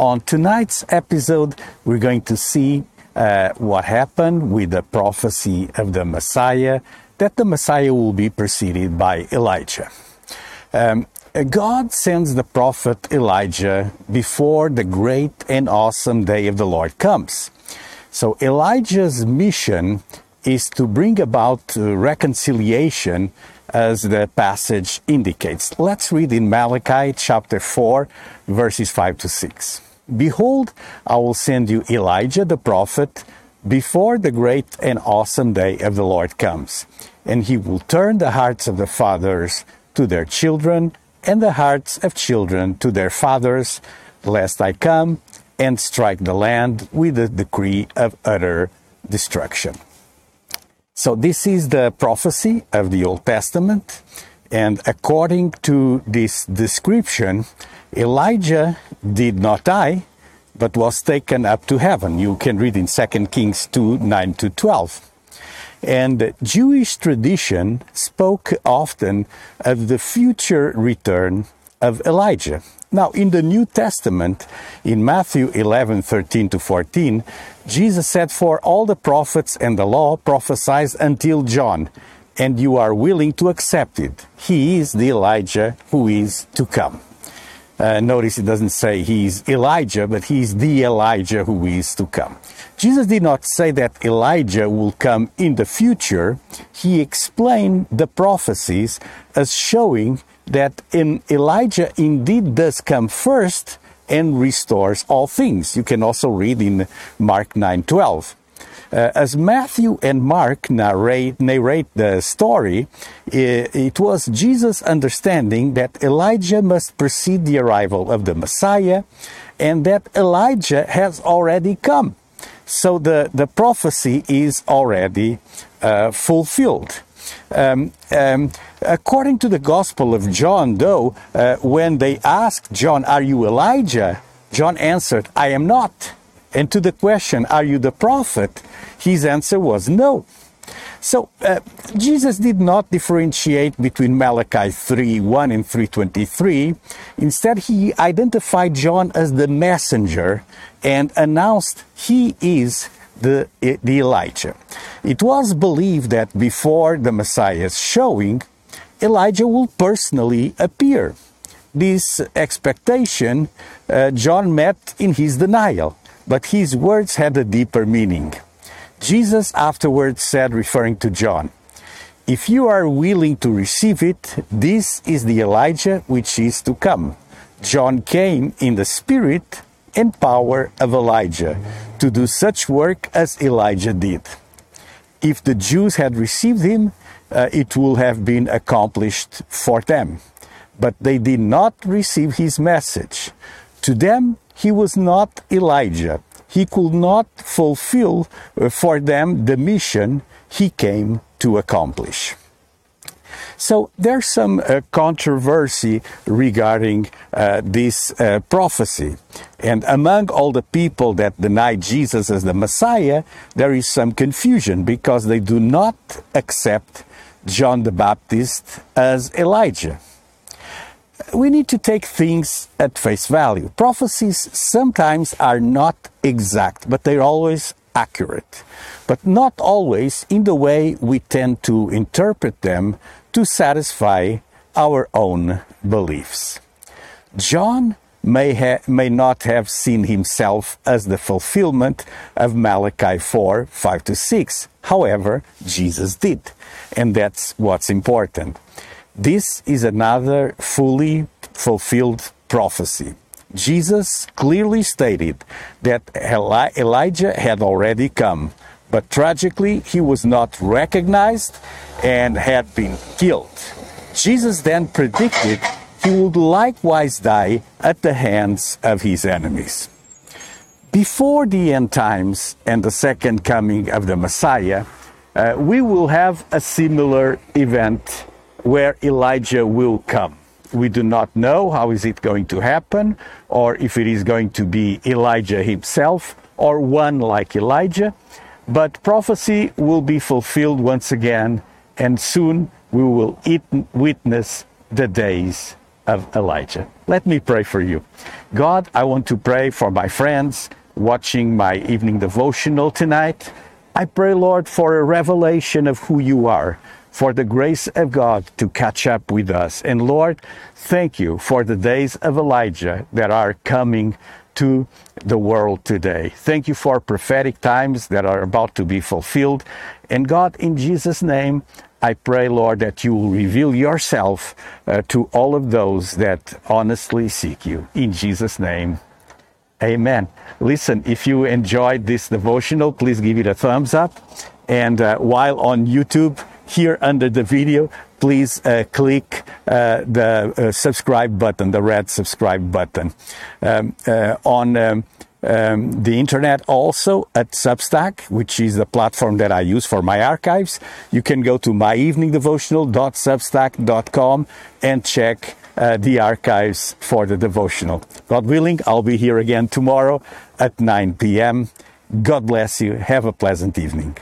On tonight's episode, we're going to see uh, what happened with the prophecy of the Messiah, that the Messiah will be preceded by Elijah. Um, God sends the prophet Elijah before the great and awesome day of the Lord comes. So Elijah's mission is to bring about uh, reconciliation as the passage indicates. Let's read in Malachi chapter 4, verses 5 to 6. Behold, I will send you Elijah the prophet before the great and awesome day of the Lord comes, and he will turn the hearts of the fathers to their children, and the hearts of children to their fathers, lest I come and strike the land with a decree of utter destruction. So, this is the prophecy of the Old Testament. And according to this description, Elijah did not die, but was taken up to heaven. You can read in 2 Kings 2 9 to 12. And Jewish tradition spoke often of the future return of Elijah. Now, in the New Testament, in Matthew 11 13 to 14, Jesus said, For all the prophets and the law prophesied until John, and you are willing to accept it. He is the Elijah who is to come. Uh, notice it doesn't say he's Elijah, but he's the Elijah who is to come. Jesus did not say that Elijah will come in the future. He explained the prophecies as showing that in Elijah indeed does come first and restores all things. You can also read in Mark 9:12. Uh, as Matthew and Mark narrate, narrate the story, it, it, was Jesus' understanding that Elijah must precede the arrival of the Messiah and that Elijah has already come. So the, the prophecy is already uh, fulfilled. Um, um, according to the Gospel of John, though, uh, when they asked John, Are you Elijah? John answered, I am not. And to the question, Are you the prophet? His answer was no. So uh, Jesus did not differentiate between Malachi 3 1 and 323. Instead, he identified John as the messenger and announced he is the, the Elijah. It was believed that before the Messiah's showing, Elijah will personally appear. This expectation uh, John met in his denial, but his words had a deeper meaning. Jesus afterwards said, referring to John, If you are willing to receive it, this is the Elijah which is to come. John came in the spirit and power of Elijah to do such work as Elijah did. If the Jews had received him, uh, it would have been accomplished for them. But they did not receive his message. To them, he was not Elijah. He could not fulfill uh, for them the mission he came to accomplish. So there's some uh, controversy regarding uh, this uh, prophecy. And among all the people that deny Jesus as the Messiah, there is some confusion because they do not accept John the Baptist as Elijah. We need to take things at face value. Prophecies sometimes are not exact, but they're always accurate, but not always in the way we tend to interpret them to satisfy our own beliefs. John may, ha- may not have seen himself as the fulfillment of Malachi 4 5 to 6. However, Jesus did. And that's what's important. This is another fully fulfilled prophecy. Jesus clearly stated that Eli- Elijah had already come, but tragically, he was not recognized and had been killed. Jesus then predicted he would likewise die at the hands of his enemies. before the end times and the second coming of the Messiah, uh, we will have a similar event where Elijah will come. We do not know how is it going to happen or if it is going to be Elijah himself or one like Elijah, but prophecy will be fulfilled once again and soon we will witness the days of Elijah. Let me pray for you. God, I want to pray for my friends watching my evening devotional tonight. I pray, Lord, for a revelation of who you are, for the grace of God to catch up with us. And Lord, thank you for the days of Elijah that are coming to the world today. Thank you for prophetic times that are about to be fulfilled. And God, in Jesus' name, I pray, Lord, that you will reveal yourself uh, to all of those that honestly seek you. In Jesus' name, amen. Listen, if you enjoyed this devotional, please give it a thumbs up. And uh, while on YouTube, here under the video, please uh, click uh, the uh, subscribe button, the red subscribe button. Um, uh, on um, um, the internet also at Substack, which is the platform that I use for my archives. You can go to myeveningdevotional.substack.com and check uh, the archives for the devotional. God willing, I'll be here again tomorrow at 9 p.m. God bless you. Have a pleasant evening.